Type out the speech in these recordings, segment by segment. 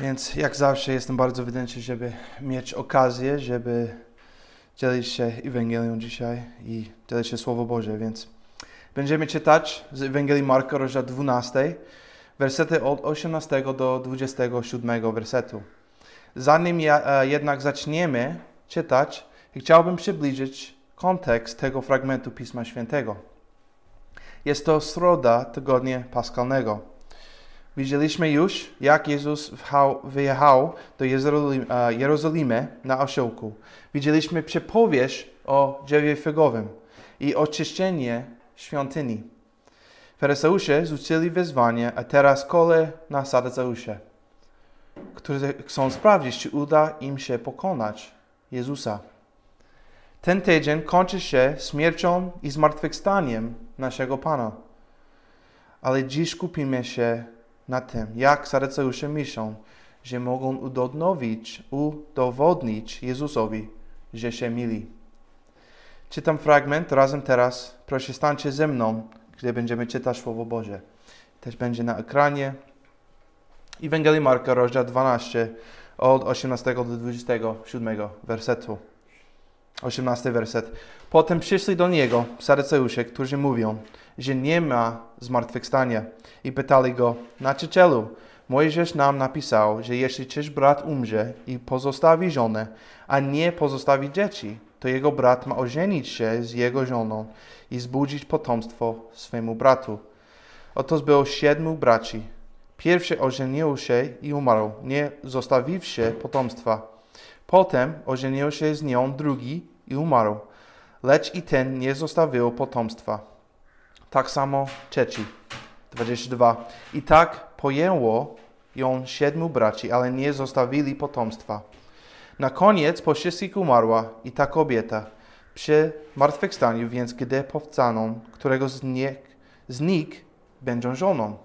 Więc jak zawsze jestem bardzo wdzięczny, żeby mieć okazję, żeby dzielić się Ewangelią dzisiaj i dzielić się Słowo Boże. Więc będziemy czytać z Ewangelii Marka, rozdział 12, wersety od 18 do 27 wersetu. Zanim ja, e, jednak zaczniemy czytać, chciałbym przybliżyć kontekst tego fragmentu Pisma Świętego. Jest to środa tygodnia paskalnego. Widzieliśmy już, jak Jezus wyjechał do e, Jerozolimy na osiołku. Widzieliśmy przypowieść o drzewie figowym i oczyszczenie świątyni. Faryzeusze rzucili wyzwanie, a teraz kolej na Saduceusze, którzy chcą sprawdzić, czy uda im się pokonać Jezusa. Ten tydzień kończy się śmiercią i zmartwychwstaniem naszego Pana. Ale dziś skupimy się na tym, jak Saduceusze myślą, że mogą udowodnić, udowodnić Jezusowi, że się mili. Czytam fragment razem teraz. Proszę stańcie ze mną, gdy będziemy czytać Słowo Boże. Też będzie na ekranie. Ewangelii Marka, rozdział 12, od 18 do 27 wersetu. 18 werset. Potem przyszli do niego Saduceusze, którzy mówią, że nie ma zmartwychwstania i pytali go, nauczycielu, Mojżesz nam napisał, że jeśli czyś brat umrze i pozostawi żonę, a nie pozostawi dzieci, to jego brat ma ożenić się z jego żoną i zbudzić potomstwo swemu bratu. Oto było siedmiu braci. Pierwszy ożenił się i umarł, nie zostawiwszy potomstwa. Potem ożenił się z nią drugi i umarł, lecz i ten nie zostawił potomstwa. Tak samo trzeci. 22. I tak pojęło ją siedmiu braci, ale nie zostawili potomstwa. Na koniec po wszystkich umarła i ta kobieta przy martwychwstaniu, więc gdy powstaną, którego z nich, będą żoną.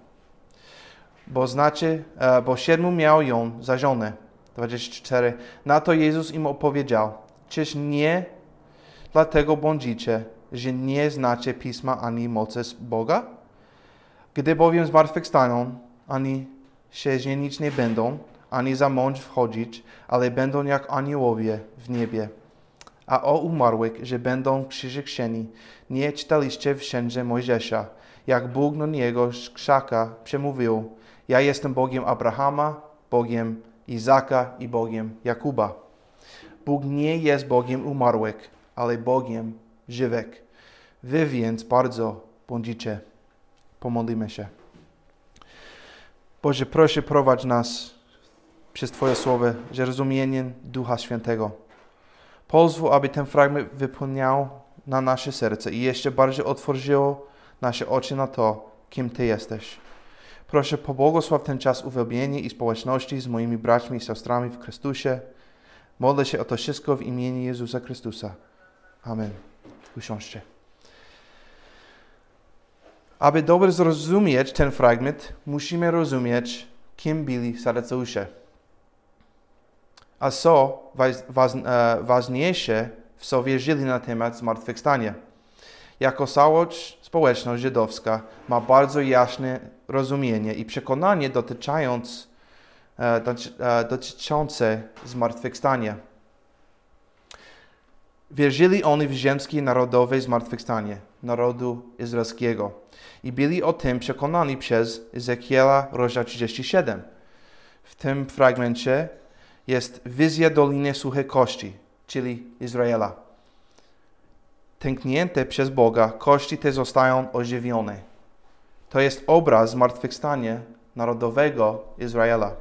Bo znaczy, e, bo siedmiu miał ją za żonę. 24. Na to Jezus im opowiedział, czyż nie dlatego błądzicie, że nie znacie Pisma ani mocy Boga? Gdy bowiem zmartwychwstaną, ani się żenić nie będą, ani za mąż wchodzić, ale będą jak aniołowie w niebie. A o umarłych, że będą krzyżeni, nie czytaliście w księdze Mojżesza, jak Bóg do niego z krzaka przemówił, ja jestem Bogiem Abrahama, Bogiem Izaka i Bogiem Jakuba. Bóg nie jest Bogiem umarłych, ale Bogiem żywych. Wy więc bardzo bądźcie. Pomodlimy się. Boże, proszę prowadź nas przez Twoje słowo zrozumieniem Ducha Świętego. Pozwól, aby ten fragment wypełniał na nasze serce i jeszcze bardziej otworzył nasze oczy na to, kim Ty jesteś. Proszę, pobłogosław ten czas uwielbienia i społeczności z moimi braćmi i siostrami w Chrystusie. Modlę się o to wszystko w imieniu Jezusa Chrystusa. Amen. Usiądźcie. Aby dobrze zrozumieć ten fragment, musimy rozumieć, kim byli Saduceusze. A co e, ważniejsze, w co wierzyli na temat zmartwychwstania. Jako cała społeczność żydowska ma bardzo jasne rozumienie i przekonanie dotyczące, e, dotyczące zmartwychwstania. Wierzyli oni w ziemskie narodowe zmartwychwstanie narodu izraelskiego i byli o tym przekonani przez Ezekiela rozdział 37. W tym fragmencie jest wizja Doliny Suchej Kości, czyli Izraela. Tęknięte przez Boga, kości te zostają ożywione. To jest obraz zmartwychwstania narodowego Izraela.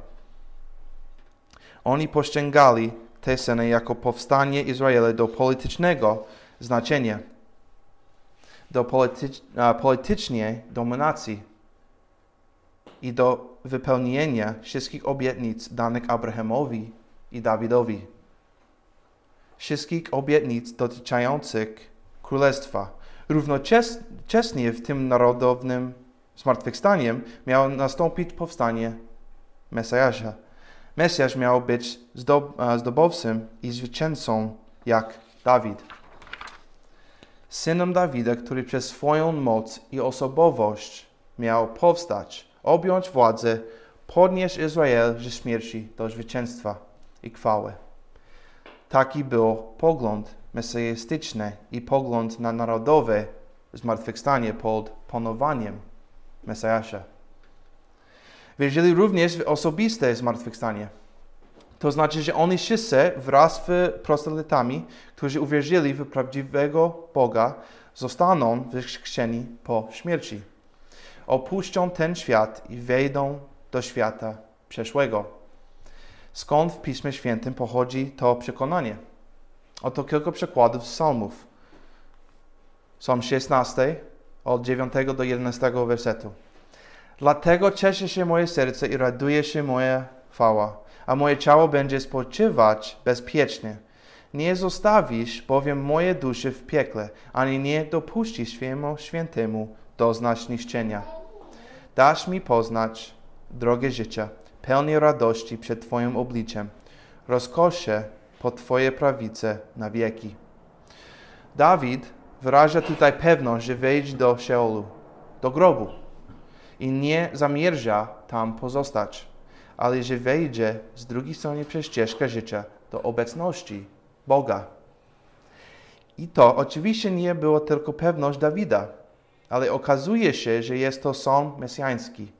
Oni pościągali tę scenę jako powstanie Izraela do politycznego znaczenia do politycz, politycznej dominacji i do wypełnienia wszystkich obietnic danych Abrahamowi i Dawidowi. Wszystkich obietnic dotyczących królestwa. Równocześnie w tym narodowym zmartwychwstaniem miało nastąpić powstanie Mesjasza. Mesjasz miał być zdobowcem i zwycięzcą jak Dawid synem Dawida, który przez swoją moc i osobowość miał powstać, objąć władzę, podnieść Izrael ze śmierci do zwycięstwa i chwały. Taki był pogląd mesjastyczny i pogląd na narodowe zmartwychwstanie pod panowaniem Mesjasza. Wierzyli również w osobiste zmartwychwstanie. To znaczy, że oni wszyscy wraz z proselytami, którzy uwierzyli w prawdziwego Boga, zostaną wychrzczeni po śmierci. Opuszczą ten świat i wejdą do świata przeszłego. Skąd w Piśmie Świętym pochodzi to przekonanie? Oto kilka przykładów z psalmów. Psalm 16, od 9 do 11 wersetu. Dlatego cieszy się moje serce i raduje się moja chwała, a moje ciało będzie spoczywać bezpiecznie. Nie zostawisz bowiem moje duszy w piekle, ani nie dopuścisz swemu świętemu doznać niszczenia. Dasz mi poznać drogę życia, pełni radości przed Twoim obliczem, rozkosze po Twoje prawice na wieki. Dawid wyraża tutaj pewność, że wejdzie do Szeolu, do grobu i nie zamierza tam pozostać, ale że wejdzie z drugiej strony przez ścieżkę życia do obecności Boga. I to oczywiście nie było tylko pewność Dawida, ale okazuje się, że jest to sąd mesjański,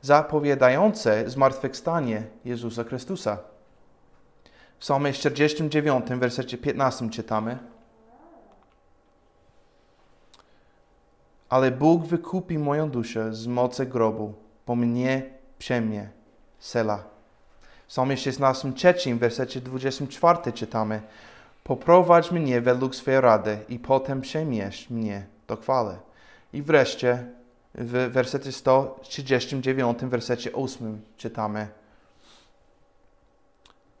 zapowiadający zmartwychwstanie Jezusa Chrystusa. W Psalmie 49, wersecie 15 czytamy Ale Bóg wykupi moją duszę z mocy grobu, bo mnie przemie. Sela. W Psalmie 16, 3, wersecie 24 czytamy Poprowadź mnie według swej rady i potem przemiesz mnie do chwały. I wreszcie w wersecie 139, wersecie 8 czytamy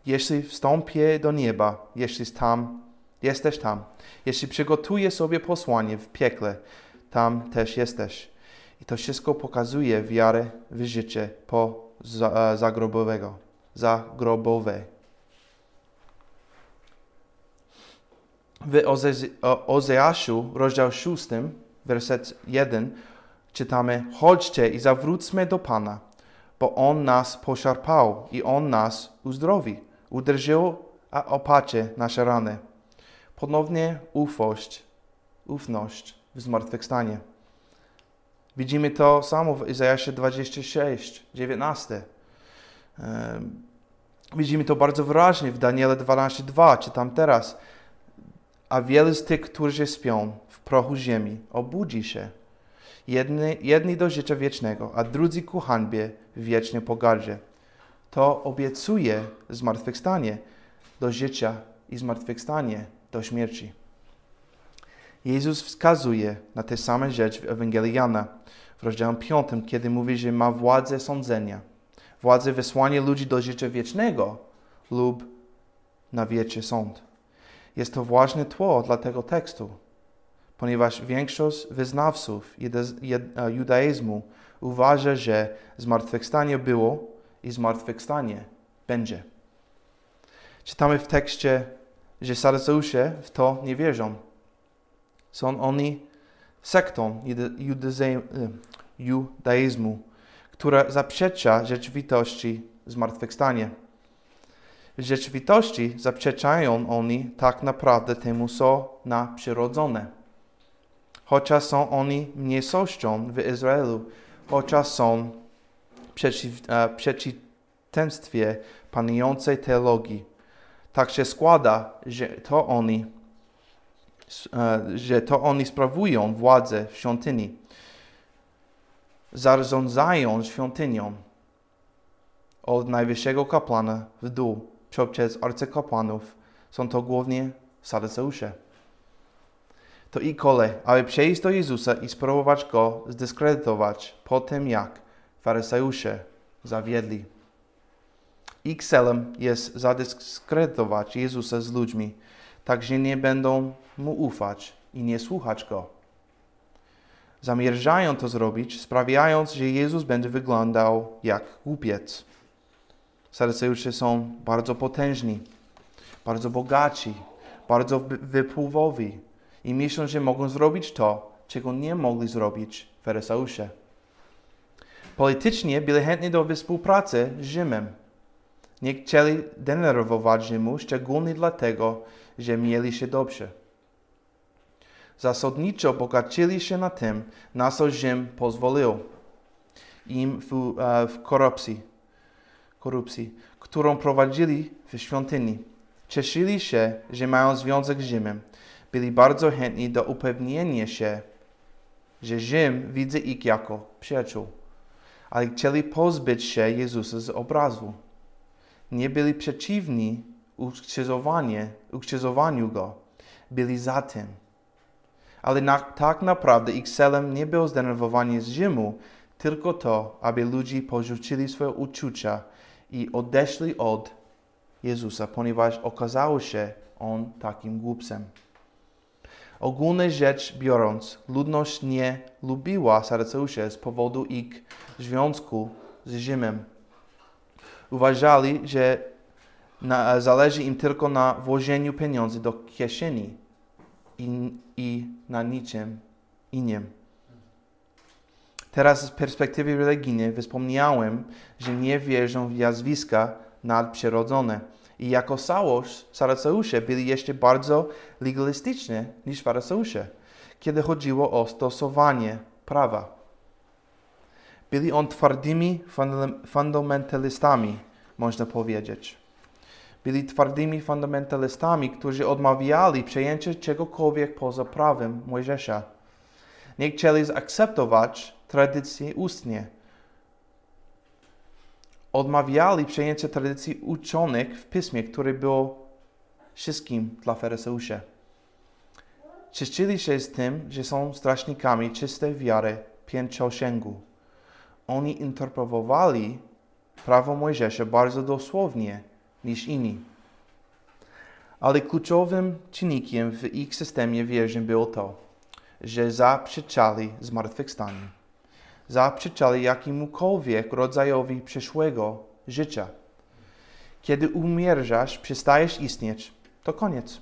Jeśli wstąpię do nieba, jeśli tam, jesteś tam, jeśli przygotuję sobie posłanie w piekle, tam też jesteś. I to wszystko pokazuje wiarę w życie po za, zagrobowego, zagrobowe. W Ozeaszu, rozdział 6, werset 1, czytamy: Chodźcie i zawróćmy do Pana, bo On nas poszarpał i On nas uzdrowi. Uderzył, a opacie nasze rany. Ponownie ufność, ufność w zmartwychwstanie. Widzimy to samo w Izajaszu 26, 19. Widzimy to bardzo wyraźnie w Daniele 12:2, czytam teraz. A wielu z tych, którzy śpią w prochu ziemi, obudzi się. Jedni, jedni do życia wiecznego, a drudzy ku hańbie wiecznie pogardzie. To obiecuje zmartwychwstanie do życia i zmartwychwstanie do śmierci. Jezus wskazuje na tę samą rzecz w Ewangelii Jana w rozdziale 5, kiedy mówi, że ma władzę sądzenia, władzę wysłania ludzi do życia wiecznego lub na wieczny sąd. Jest to ważne tło dla tego tekstu, ponieważ większość wyznawców judaizmu uważa, że zmartwychwstanie było i zmartwychwstanie będzie. Czytamy w tekście, że Saduceusze w to nie wierzą. Są oni sektą judaizmu, która zaprzecza rzeczywistości zmartwychwstania. W rzeczywistości zaprzeczają oni tak naprawdę temu, co nadprzyrodzone. Chociaż są oni mniejszością w Izraelu, chociaż są przeciw, e, przeciwieństwie panującej teologii. Tak się składa, że to oni E, że to oni sprawują władzę w świątyni. Zarządzają świątynią od najwyższego kapłana w dół poprzez arcykapłanów. Są to głównie Saduceusze. To i kole, aby przejść do Jezusa i spróbować Go zdyskredytować po tym, jak faryzeusze zawiedli. Ich celem jest zadyskredytować Jezusa z ludźmi, tak że nie będą mu ufać i nie słuchać go. Zamierzają to zrobić, sprawiając, że Jezus będzie wyglądał jak głupiec. Saduceusze są bardzo potężni, bardzo bogaci, bardzo wypływowi i myślą, że mogą zrobić to, czego nie mogli zrobić Faryzeusze. Politycznie byli chętni do współpracy z Rzymem. Nie chcieli denerwować Rzymu, szczególnie dlatego, że mieli się dobrze. Zasadniczo bogacili się na tym, na co Rzym pozwolił im w, e, w korupcji, korupcji, którą prowadzili w świątyni. Cieszyli się, że mają związek z Rzymem. Byli bardzo chętni do upewnienia się, że Rzym widzi ich jako przyjaciół, ale chcieli pozbyć się Jezusa z obrazu. Nie byli przeciwni ukrzyżowaniu Go. Byli za tym. Ale na, tak naprawdę ich celem nie było zdenerwowanie Rzymu, tylko to, aby ludzie porzucili swoje uczucia i odeszli od Jezusa, ponieważ okazało się On takim głupcem. Ogólnie rzecz biorąc, ludność nie lubiła Saryceusza z powodu ich związku z Rzymem. Uważali, że na, zależy im tylko na włożeniu pieniędzy do kieszeni i, i na niczym innym. Teraz z perspektywy religijnej wspomniałem, że nie wierzą w jazwiska nadprzyrodzone. I jako całość Saraceusze byli jeszcze bardzo legalistyczni niż Faraseusze, kiedy chodziło o stosowanie prawa. Byli on twardymi fundamentalistami, można powiedzieć. Byli twardymi fundamentalistami, którzy odmawiali przejęcia czegokolwiek poza prawem Mojżesza. Nie chcieli zaakceptować tradycji ustnie. Odmawiali przejęcia tradycji uczonych w pismie, które było wszystkim dla Faryzeuszy. Cieszyli się z tym, że są strażnikami czystej wiary pięciosięgu. Oni interpretowali prawo Mojżesza bardzo dosłownie niż inni. Ale kluczowym czynnikiem w ich systemie wierzeń było to, że zaprzeczali zmartwychwstaniu zaprzeczali jakiemukolwiek rodzajowi przyszłego życia. Kiedy umierzasz, przestajesz istnieć, to koniec.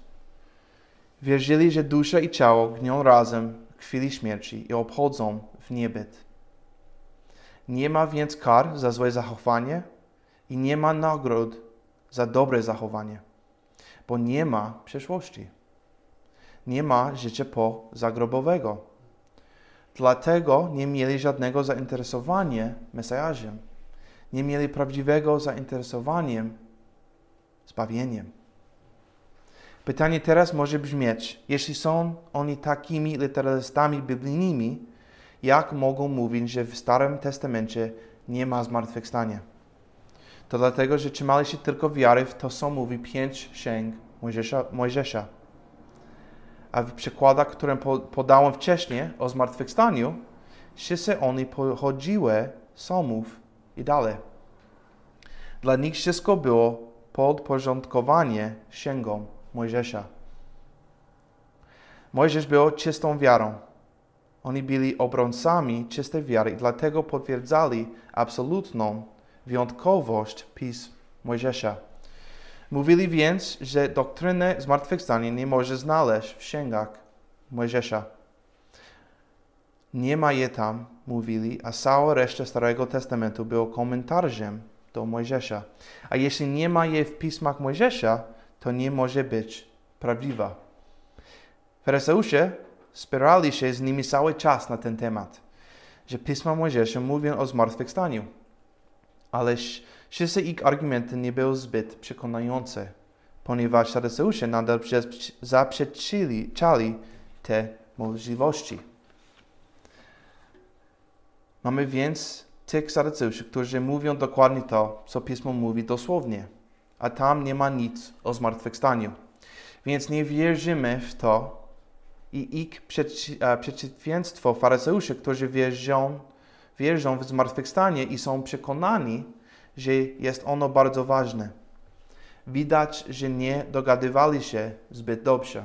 Wierzyli, że dusza i ciało gnią razem w chwili śmierci i obchodzą w niebyt. Nie ma więc kar za złe zachowanie i nie ma nagród za dobre zachowanie, bo nie ma przeszłości. Nie ma życia po zagrobowego. Dlatego nie mieli żadnego zainteresowania Mesjaszem. Nie mieli prawdziwego zainteresowania zbawieniem. Pytanie teraz może brzmieć, jeśli są oni takimi literalistami biblijnymi, jak mogą mówić, że w Starym Testamencie nie ma zmartwychwstania? To dlatego, że trzymali się tylko wiary w to, co mówi pięć księg Mojżesza. Mojżesza. A w przykładach, które podałem wcześniej o zmartwychwstaniu, wszyscy oni pochodziły Somów i dalej. Dla nich wszystko było podporządkowanie księgom Mojżesza. Mojżesz był czystą wiarą. Oni byli obrońcami czystej wiary i dlatego potwierdzali absolutną wyjątkowość pism Mojżesza. Mówili więc, że doktrynę zmartwychwstania nie może znaleźć w księgach Mojżesza. Nie ma je tam, mówili, a cała reszta Starego Testamentu była komentarzem do Mojżesza. A jeśli nie ma je w pismach Mojżesza, to nie może być prawdziwa. Faryzeusze spierali się z nimi cały czas na ten temat, że pisma Mojżesza mówią o zmartwychwstaniu. Ależ Wszyscy ich argumenty nie były zbyt przekonujące, ponieważ Sadyceusze nadal zaprzeczili te możliwości. Mamy więc tych Sadyceuszy, którzy mówią dokładnie to, co Pismo mówi dosłownie, a tam nie ma nic o zmartwychwstaniu. Więc nie wierzymy w to i ich przeciwieństwo faryzeuszy, którzy wierzą, wierzą w zmartwychwstanie i są przekonani, że jest ono bardzo ważne. Widać, że nie dogadywali się zbyt dobrze.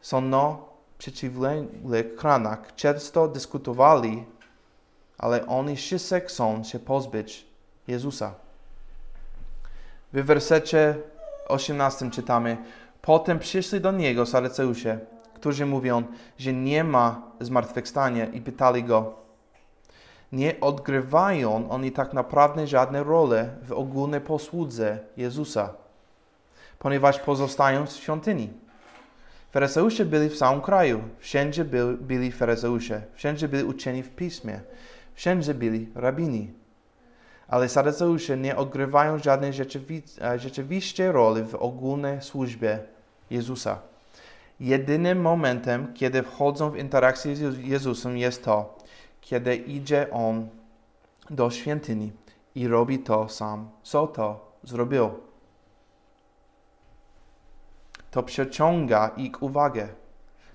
Są no przeciwległych często dyskutowali, ale oni wszyscy chcą się pozbyć Jezusa. W wersecie 18 czytamy, Potem przyszli do Niego Saryceusze, którzy mówią, że nie ma zmartwychwstania i pytali Go, nie odgrywają oni tak naprawdę żadnej roli w ogólnej posłudze Jezusa, ponieważ pozostają w świątyni. Faryzeusze byli w całym kraju, wszędzie byli, byli faryzeusze, wszędzie byli uczeni w piśmie, wszędzie byli rabini. Ale Saduceusze nie odgrywają żadnej rzeczywi rzeczywistej roli w ogólnej służbie Jezusa. Jedynym momentem, kiedy wchodzą w interakcję z Jezusem jest to, kiedy idzie On do świątyni i robi to sam, co to zrobił. To przyciąga ich uwagę.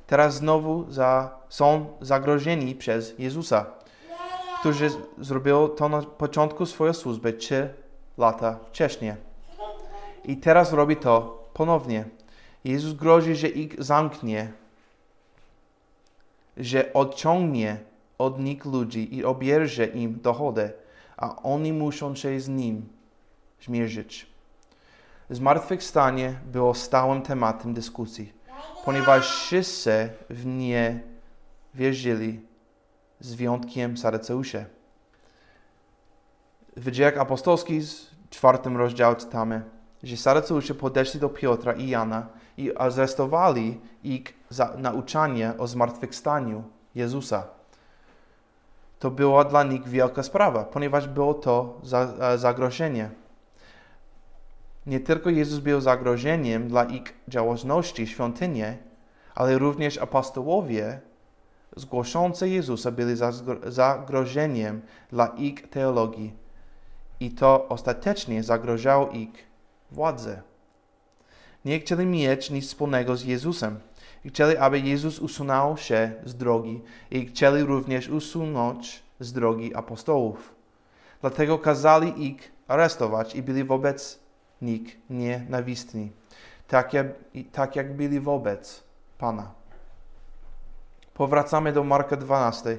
Teraz znowu za, są zagrożeni przez Jezusa, który zrobił to na początku swojej służby trzy lata wcześniej. I teraz robi to ponownie. Jezus grozi, że ich zamknie, że odciągnie od nich ludzi i obierze im dochody, a oni muszą się z nim zmierzyć. Zmartwychwstanie było stałym tematem dyskusji, ponieważ wszyscy w nie wierzyli z wyjątkiem Saduceusze. W dziejach apostolskich w czwartym rozdziale czytamy, że Saduceusze podeszli do Piotra i Jana i aresztowali ich za nauczanie o zmartwychwstaniu Jezusa. To była dla nich wielka sprawa, ponieważ było to zagrożenie. Nie tylko Jezus był zagrożeniem dla ich działalności świątyni, ale również apostołowie zgłoszący Jezusa byli zagrożeniem dla ich teologii i to ostatecznie zagrożało ich władzy. Nie chcieli mieć nic wspólnego z Jezusem. Chcieli, aby Jezus usunął się z drogi i chcieli również usunąć z drogi apostołów. Dlatego kazali ich aresztować i byli wobec nich nienawistni, tak jak, tak jak byli wobec Pana. Powracamy do Marka 12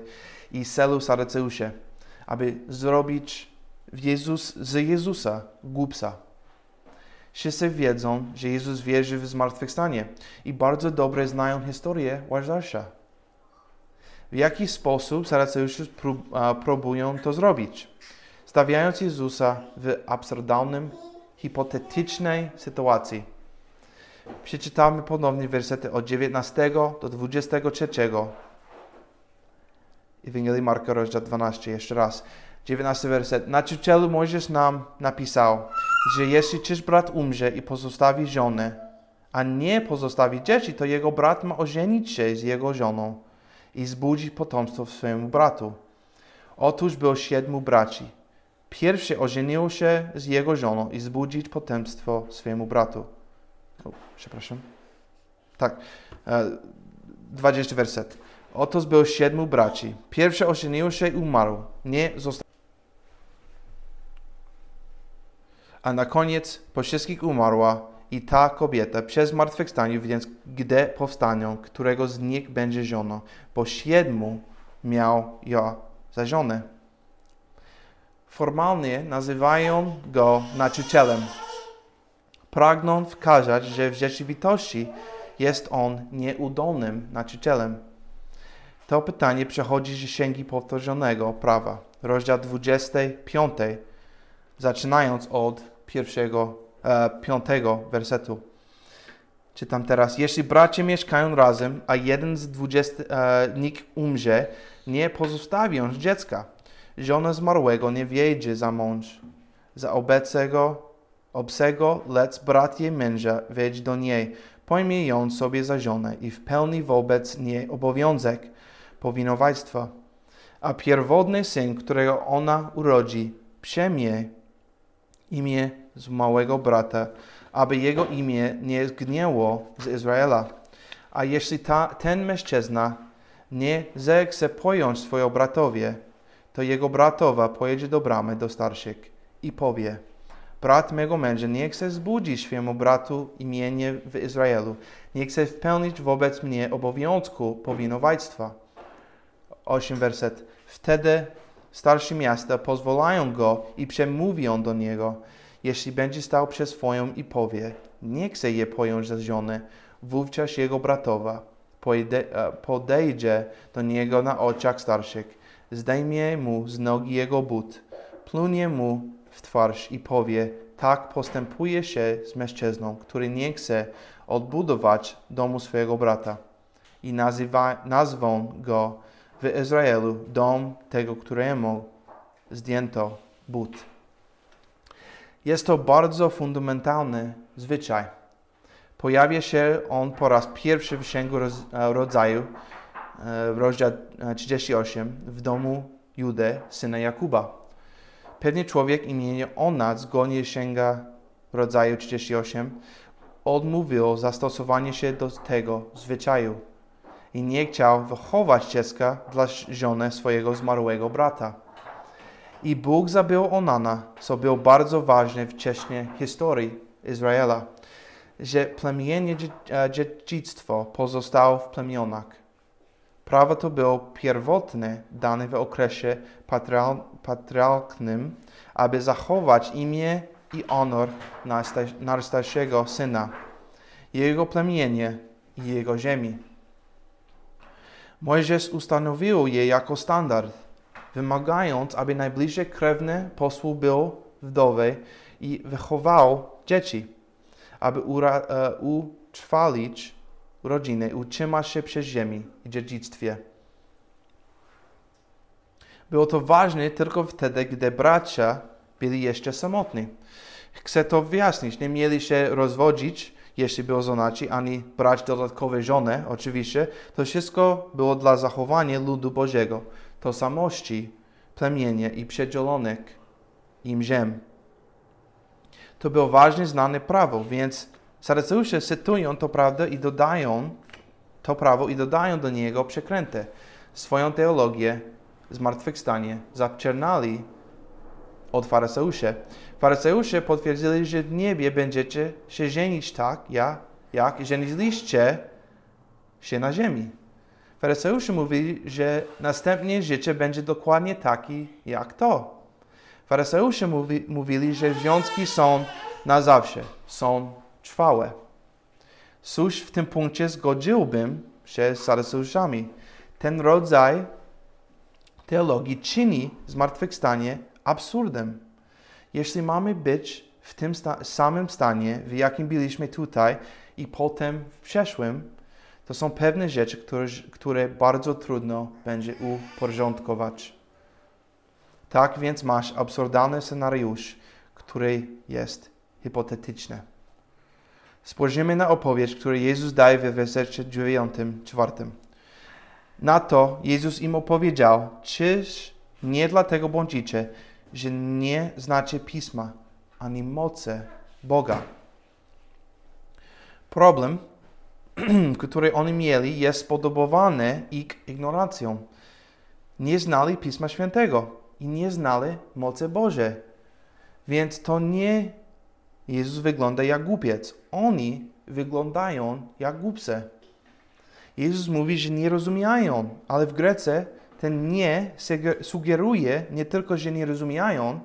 i celu Saduceusze, aby zrobić Jezus, z Jezusa głupca. Wszyscy wiedzą, że Jezus wierzy w zmartwychwstanie i bardzo dobrze znają historię Łazarza. W jaki sposób Saduceusze próbują to zrobić? Stawiając Jezusa w absurdalnym, hipotetycznej sytuacji. Przeczytamy ponownie wersety od 19 do 23. Ewangelii Marka, rozdział 12, jeszcze raz. 19 werset. Na czycielu Mojżesz nam napisał, że jeśli czyż brat umrze i pozostawi żonę, a nie pozostawi dzieci, to jego brat ma ożenić się z jego żoną i zbudzić potomstwo swojemu bratu. Otóż było siedmiu braci. Pierwszy ożenił się z jego żoną i zbudzić potomstwo swojemu bratu. O, przepraszam. Tak, e, 20 werset. Otóż było siedmiu braci. Pierwszy ożenił się i umarł. Nie został. A na koniec po wszystkich umarła i ta kobieta przez zmartwychwstanie, więc gdy powstaną, którego z nich będzie żoną, bo siedmu miał ja za żonę. Formalnie nazywają go nauczycielem. Pragną wskazać, że w rzeczywistości jest on nieudolnym nauczycielem. To pytanie przechodzi z księgi powtórzonego prawa, rozdział 25, zaczynając od pierwszego, e, piątego wersetu. Czytam teraz. Jeśli bracia mieszkają razem, a jeden z dwudziestu e, umrze, nie pozostawią dziecka. Żona zmarłego nie wjedzie za mąż. Za obecego, obcego, lecz brat jej męża wiedź do niej. Pojmie ją sobie za żonę i w pełni wobec niej obowiązek powinowajstwa. A pierwotny syn, którego ona urodzi, przemie imię z małego brata, aby jego imię nie zgnięło z Izraela. A jeśli ta, ten mężczyzna nie zechce pojąć swojego bratowie, to jego bratowa pojedzie do bramy do starszych i powie, brat mego męża nie chce zbudzić swojemu bratu imienie w Izraelu, nie chce wpełnić wobec mnie obowiązku powinowajstwa. 8 werset. Wtedy starsi miasta pozwalają go i przemówią do niego, jeśli będzie stał przed swoją i powie, nie chce je pojąć za żonę, wówczas jego bratowa podejdzie do niego na oczach starszych, zdejmie mu z nogi jego but, plunie mu w twarz i powie, tak postępuje się z mężczyzną, który nie chce odbudować domu swojego brata. I nazywa, nazwą go w Izraelu dom tego, któremu zdjęto but. Jest to bardzo fundamentalny zwyczaj. Pojawia się on po raz pierwszy w Księgu Rodzaju, w rozdział 38, w domu Judy, syna Jakuba. Pewnie człowiek imieniem Onat, zgodnie Księga Rodzaju 38, odmówił zastosowanie się do tego zwyczaju i nie chciał wychować dziecka dla żony swojego zmarłego brata. I Bóg zabił Onana, co było bardzo ważne wcześniej historii Izraela, że plemienie dziedzictwo pozostało w plemionach. Prawo to było pierwotne, dane w okresie patriarchalnym, aby zachować imię i honor najstarszego syna, jego plemienie i jego ziemi. Mojżesz ustanowił je jako standard, wymagając, aby najbliższy krewny posłu był wdowy i wychował dzieci, aby ura, uh, utrwalić rodzinę, utrzymać się przy ziemi i dziedzictwie. Było to ważne tylko wtedy, gdy bracia byli jeszcze samotni. Chcę to wyjaśnić. Nie mieli się rozwodzić, jeśli było zonaci, ani brać dodatkowe żony, oczywiście. To wszystko było dla zachowania ludu Bożego, tożsamości plemienia i przydzielonych im ziem. To było ważne, znane prawo, więc Saduceusze cytują to prawdę i dodają to prawo i dodają do niego przekrętę. Swoją teologię zmartwychwstanie zapczernali od faryzeuszy. Faryzeusze potwierdzili, że w niebie będziecie się żenić tak, jak, jak żeniliście się na ziemi. Faryzeusze mówili, że następne życie będzie dokładnie taki jak to. Faryzeusze mówi, mówili, że związki są na zawsze, są trwałe. Cóż w tym punkcie zgodziłbym się z Saryzeuszami. Ten rodzaj teologii czyni zmartwychwstanie absurdem. Jeśli mamy być w tym sta samym stanie, w jakim byliśmy tutaj i potem w przeszłym, to są pewne rzeczy, które, które bardzo trudno będzie uporządkować. Tak więc masz absurdalny scenariusz, który jest hipotetyczny. Spojrzymy na opowieść, którą Jezus daje w wersecie 9, 4. Na to Jezus im opowiedział, czyż nie dlatego błądzicie, że nie znacie Pisma ani mocy Boga. Problem, który oni mieli, jest spodobowany ich ignorancją. Nie znali Pisma Świętego i nie znali mocy Bożej. Więc to nie Jezus wygląda jak głupiec. Oni wyglądają jak głupce. Jezus mówi, że nie rozumieją, ale w Grece ten nie sugeruje nie tylko, że nie rozumieją,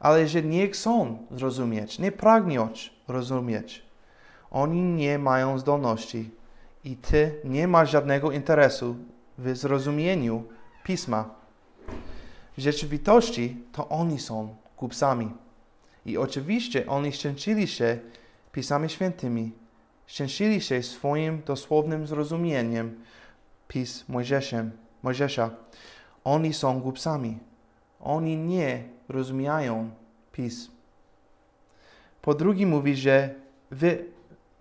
ale że nie chcą zrozumieć, nie pragną rozumieć. Oni nie mają zdolności i ty nie masz żadnego interesu w zrozumieniu pisma. W rzeczywistości to oni są głupcami. I oczywiście oni szczęścili się pisami świętymi, szczęścili się swoim dosłownym zrozumieniem pism Mojżeszem. Mojżesza. Oni są głupcami. Oni nie rozumieją pism. Po drugie mówi, że wy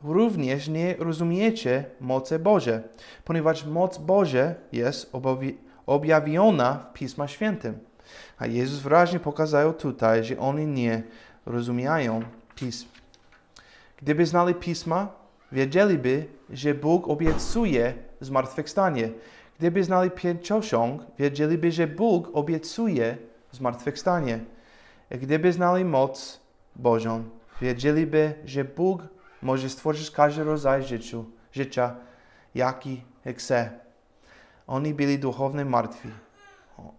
również nie rozumiecie mocy Boże, ponieważ moc Boże jest objawiona w Pisma Świętym. A Jezus wyraźnie pokazał tutaj, że oni nie rozumieją pism. Gdyby znali Pisma, wiedzieliby, że Bóg obiecuje zmartwychwstanie. Gdyby znali pięciosiąg, wiedzieliby, że Bóg obiecuje zmartwychwstanie. Gdyby znali moc Bożą, wiedzieliby, że Bóg może stworzyć każdy rodzaj życiu, życia, jaki chce. Oni byli duchownie martwi.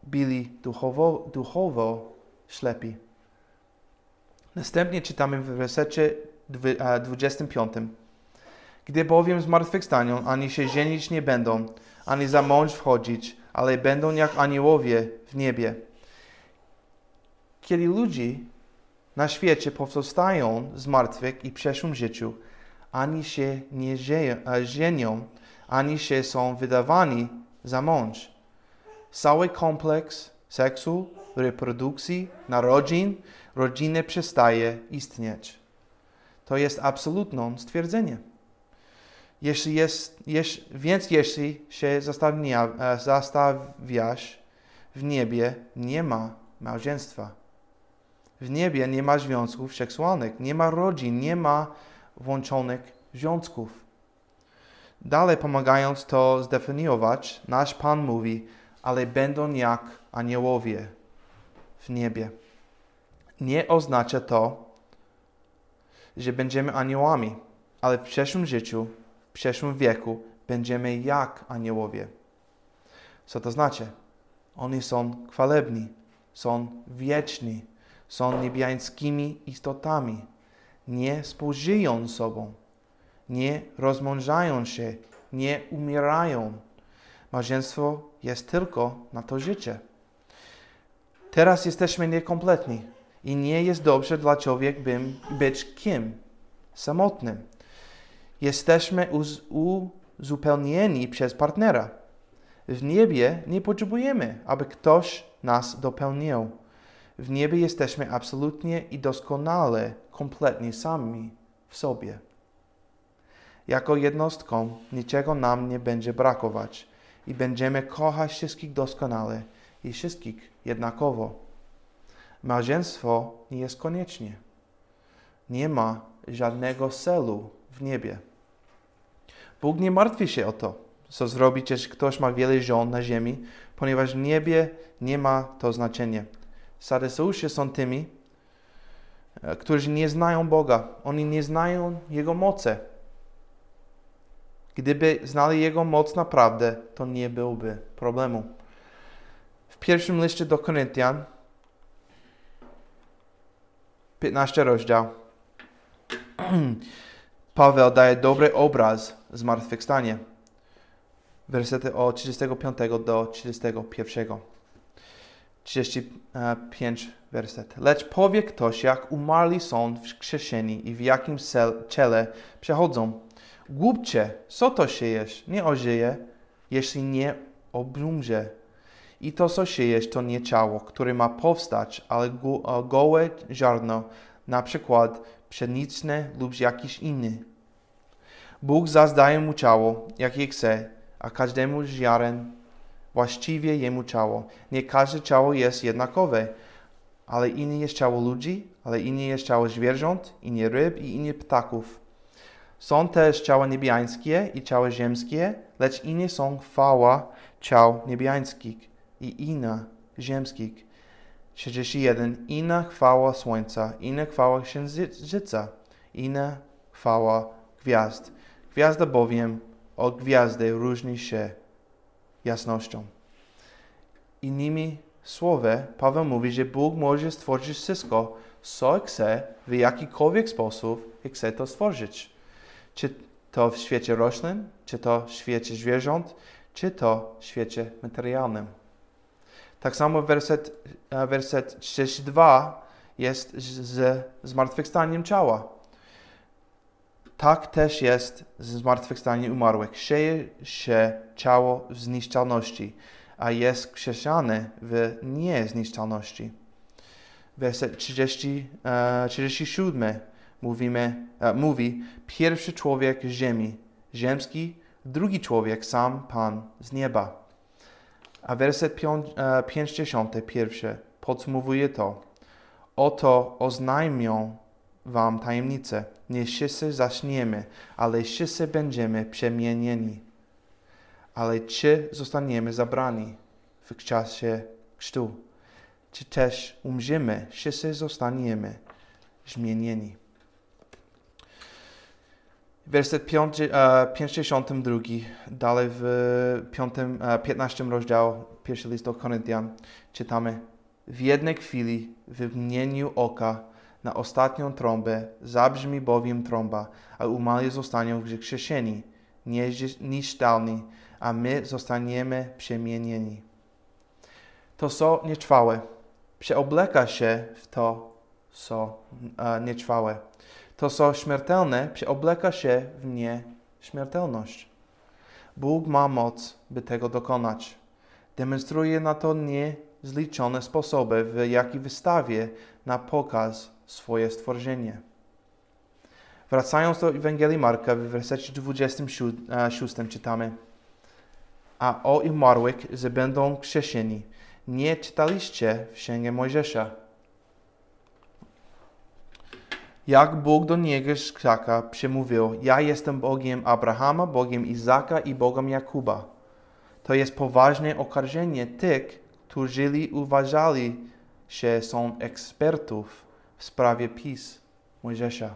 Byli duchowo, duchowo ślepi. Następnie czytamy w wersecie 25. Gdy bowiem zmartwychwstaną, ani się żenić nie będą, ani za mąż wchodzić, ale będą jak aniołowie w niebie. Kiedy ludzie na świecie powstają z martwych i przeszłym życiu, ani się nie żenią, ani się są wydawani za mąż. Cały kompleks seksu, reprodukcji, narodzin, rodziny przestaje istnieć. To jest absolutne stwierdzenie. Jeśli jest, jeś, więc jeśli się zastawiasz w niebie, nie ma małżeństwa. W niebie nie ma związków seksualnych, nie ma rodzin, nie ma włączonych związków. Dalej pomagając to zdefiniować, nasz Pan mówi, ale będą jak aniołowie w niebie. Nie oznacza to, że będziemy aniołami, ale w przyszłym życiu, przyszłym wieku będziemy jak aniołowie. Co to znaczy? Oni są chwalebni, są wieczni, są niebiańskimi istotami. Nie współżyją sobą, nie rozmążają się, nie umierają. Małżeństwo jest tylko na to życie. Teraz jesteśmy niekompletni i nie jest dobrze dla człowieka być kim? Samotnym. Jesteśmy uz uzupełnieni przez partnera. W niebie nie potrzebujemy, aby ktoś nas dopełnił. W niebie jesteśmy absolutnie i doskonale, kompletnie sami w sobie. Jako jednostką niczego nam nie będzie brakować i będziemy kochać wszystkich doskonale i wszystkich jednakowo. Małżeństwo nie jest koniecznie. Nie ma żadnego celu w niebie. Bóg nie martwi się o to, co zrobić, jeśli ktoś ma wiele żon na ziemi, ponieważ w niebie nie ma to znaczenia. Sadyceusze są tymi, e, którzy nie znają Boga. Oni nie znają Jego mocy. Gdyby znali Jego moc naprawdę, to nie byłby problemu. W pierwszym liście do Koryntian, 15 rozdział, Paweł daje dobry obraz zmartwychwstania. Wersety od 35 do 31. 35 werset. Lecz powie ktoś, jak umarli są wskrzeszeni i w jakim ciele przechodzą. Głupcze, co to siejesz? Nie ożyje, jeśli nie obrumrze. I to, co siejesz, to nie ciało, które ma powstać, ale gołe ziarno, na przykład pszeniczne lub jakiś inny. Bóg zazdaje mu ciało, jakie chce, a każdemu ziaren właściwie jemu ciało. Nie każde ciało jest jednakowe, ale inne jest ciało ludzi, ale inne jest ciało zwierząt, inne ryb i inne ptaków. Są też ciała niebiańskie i ciała ziemskie, lecz inne są chwała ciał niebiańskich i inna ziemskich. 31. Inna chwała słońca, inna chwała księżyca, inna chwała gwiazd. Gwiazda bowiem od gwiazdy różni się jasnością. Innymi słowy, Paweł mówi, że Bóg może stworzyć wszystko, co chce, w jakikolwiek sposób chce to stworzyć. Czy to w świecie roślin, czy to w świecie zwierząt, czy to w świecie materialnym. Tak samo werset, e, werset 32 jest z zmartwychwstaniem ciała. Tak też jest z zmartwychwstaniem umarłych. Sieje się ciało w zniszczalności, a jest krzeszane w niezniszczalności. Werset 30, 37 e, mówimy, e, mówi pierwszy człowiek z ziemi, ziemski, drugi człowiek, sam Pan z nieba. A werset 51 e, podsumowuje to. Oto oznajmią wam tajemnicę. Nie wszyscy zaśniemy, ale wszyscy będziemy przemienieni. Ale czy zostaniemy zabrani w czasie chrztu? Czy też umrzemy, wszyscy zostaniemy zmienieni. Werset 52, dalej w 5, 15 rozdział, pierwszy list do Koryntian, czytamy W jednej chwili, w mgnieniu oka, na ostatnią trąbę, zabrzmi bowiem trąba, a umarli zostaną wskrzeszeni. nieszczelni, a my zostaniemy przemienieni. To, co nietrwałe, przeobleka się w to, co e, nietrwałe. To, co śmiertelne, przeobleka się w nieśmiertelność. Bóg ma moc, by tego dokonać. Demonstruje na to niezliczone sposoby, w jaki wystawia na pokaz swoje stworzenie. Wracając do Ewangelii Marka, w wersecie 26 czytamy A o umarłych, że będą krzesieni, nie czytaliście w Księgę Mojżesza. Jak Bóg do niego przemówił, ja jestem Bogiem Abrahama, Bogiem Izaka i Bogiem Jakuba. To jest poważne okarzenie tych, którzy uważali się są ekspertów w sprawie PiS Mojżesza.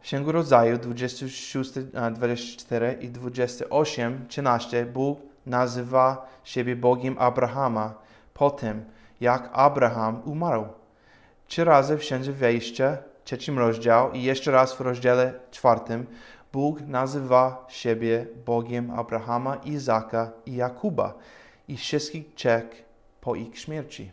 W Księgu Rodzaju 26, 24 i 28, 13 Bóg nazywa siebie Bogiem Abrahama po tym, jak Abraham umarł. Trzy razy w Księdze Wejścia, trzecim rozdział i jeszcze raz w rozdziale czwartym Bóg nazywa siebie Bogiem Abrahama, Izaka i Jakuba i wszystkich czek po ich śmierci.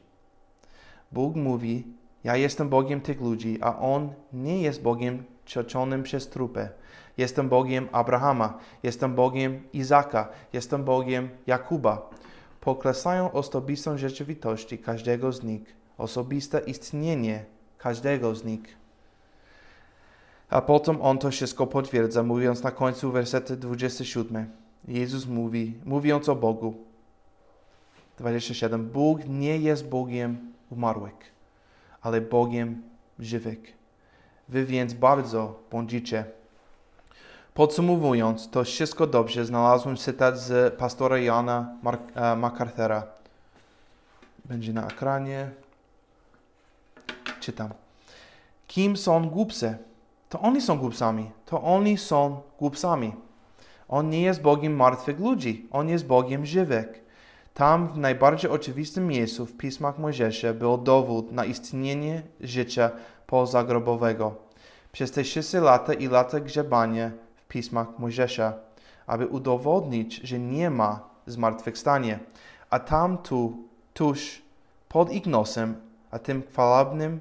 Bóg mówi, ja jestem Bogiem tych ludzi, a On nie jest Bogiem czczonym przez trupę. Jestem Bogiem Abrahama, jestem Bogiem Izaka, jestem Bogiem Jakuba. Pokreślają osobistą rzeczywistość każdego z nich, osobiste istnienie każdego z nich. A potem on to wszystko potwierdza, mówiąc na końcu wersety 27. Jezus mówi, mówiąc o Bogu. 27. Bóg nie jest Bogiem umarłych, ale Bogiem żywych. Wy więc bardzo błądzicie. Podsumowując, to wszystko dobrze, znalazłem cytat z pastora Jana e, MacArthur'a. Będzie na ekranie. Czytam. Kim są głupcy? To oni są głupcami. To oni są głupcami. On nie jest Bogiem martwych ludzi. On jest Bogiem żywych. Tam w najbardziej oczywistym miejscu w pismach Mojżesza był dowód na istnienie życia pozagrobowego. Przez te 6 lata i lata grzebania w pismach Mojżesza, aby udowodnić, że nie ma zmartwychwstania. A tam tu, tuż pod ich nosem, a tym chwalebnym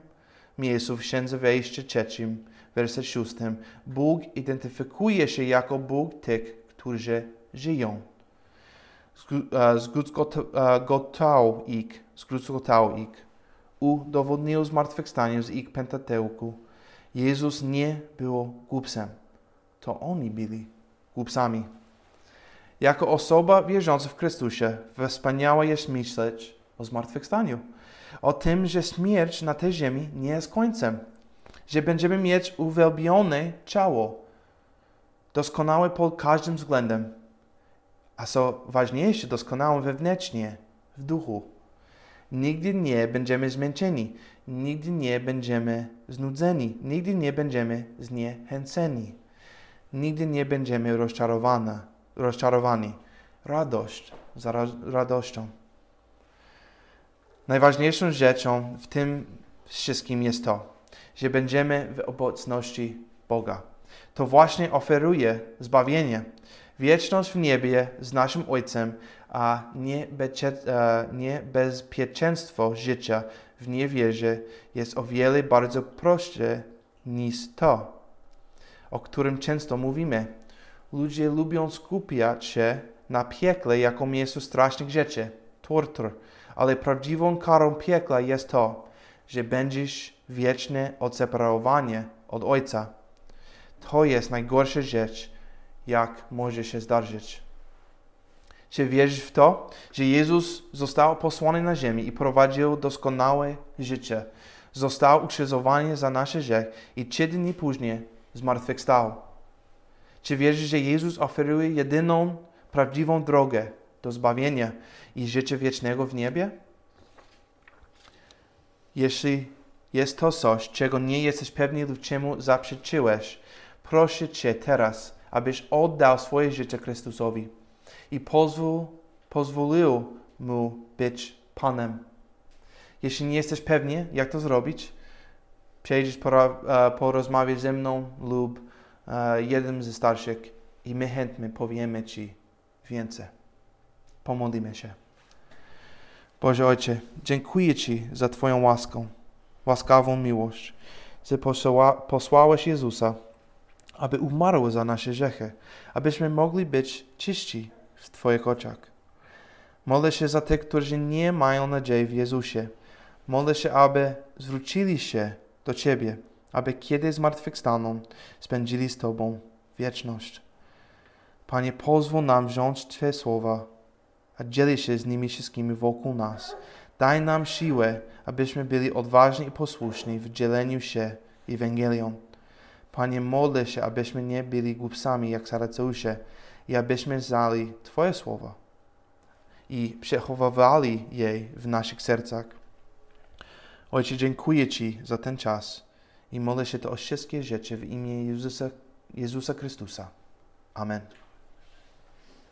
miejscu w Księdze Wejścia trzecim, werset szóstym, Bóg identyfikuje się jako Bóg tych, którzy żyją zgrucotał ich, zgrucotał ich, udowodnił zmartwychwstanie z ich Pentateuku. Jezus nie był głupcem. To oni byli głupcami. Jako osoba wierząca w Chrystusie, wspaniałe jest myśleć o zmartwychwstaniu. O tym, że śmierć na tej ziemi nie jest końcem. Że będziemy mieć uwielbione ciało. Doskonałe pod każdym względem a co ważniejsze, doskonałą wewnętrznie, w duchu. Nigdy nie będziemy zmęczeni, nigdy nie będziemy znudzeni, nigdy nie będziemy zniechęceni, nigdy nie będziemy rozczarowani. rozczarowani. Radość za radością. Najważniejszą rzeczą w tym wszystkim jest to, że będziemy w obecności Boga. To właśnie oferuje zbawienie wieczność w niebie z naszym Ojcem, a niebezpieczeństwo życia w niewierze jest o wiele bardzo prostsze niż to, o którym często mówimy. Ludzie lubią skupiać się na piekle jako miejscu strasznych rzeczy, tortur, ale prawdziwą karą piekla jest to, że będziesz wieczne odseparowanie od Ojca. To jest najgorsza rzecz, jak może się zdarzyć. Czy wierzysz w to, że Jezus został posłany na ziemię i prowadził doskonałe życie? Został ukrzyżowany za nasze grzechy i trzy dni później zmartwychwstał. Czy wierzysz, że Jezus oferuje jedyną prawdziwą drogę do zbawienia i życia wiecznego w niebie? Jeśli jest to coś, czego nie jesteś pewny lub czemu zaprzeczyłeś, proszę Cię teraz, abyś oddał swoje życie Chrystusowi i pozwól, pozwolił Mu być Panem. Jeśli nie jesteś pewny, jak to zrobić, przejdziesz porozmawiać ze mną lub jednym ze starszych i my chętnie powiemy Ci więcej. Pomodlimy się. Boże Ojcze, dziękuję Ci za Twoją łaskę, łaskawą miłość, że posła, posłałeś Jezusa, aby umarł za nasze grzechy, abyśmy mogli być czyści w Twoich oczach. Modlę się za tych, którzy nie mają nadziei w Jezusie. Modlę się, aby zwrócili się do Ciebie, aby kiedy zmartwychwstaną, spędzili z Tobą wieczność. Panie, pozwól nam wziąć Twoje słowa, a dzielić się z nimi wszystkimi wokół nas. Daj nam siłę, abyśmy byli odważni i posłuszni w dzieleniu się Ewangelią. Panie, modlę się, abyśmy nie byli głupcami jak Saraceusze i abyśmy znali Twoje słowa i przechowywali je w naszych sercach. Ojcze, dziękuję Ci za ten czas i modlę się to o wszystkie rzeczy w imię Jezusa, Jezusa Chrystusa. Amen.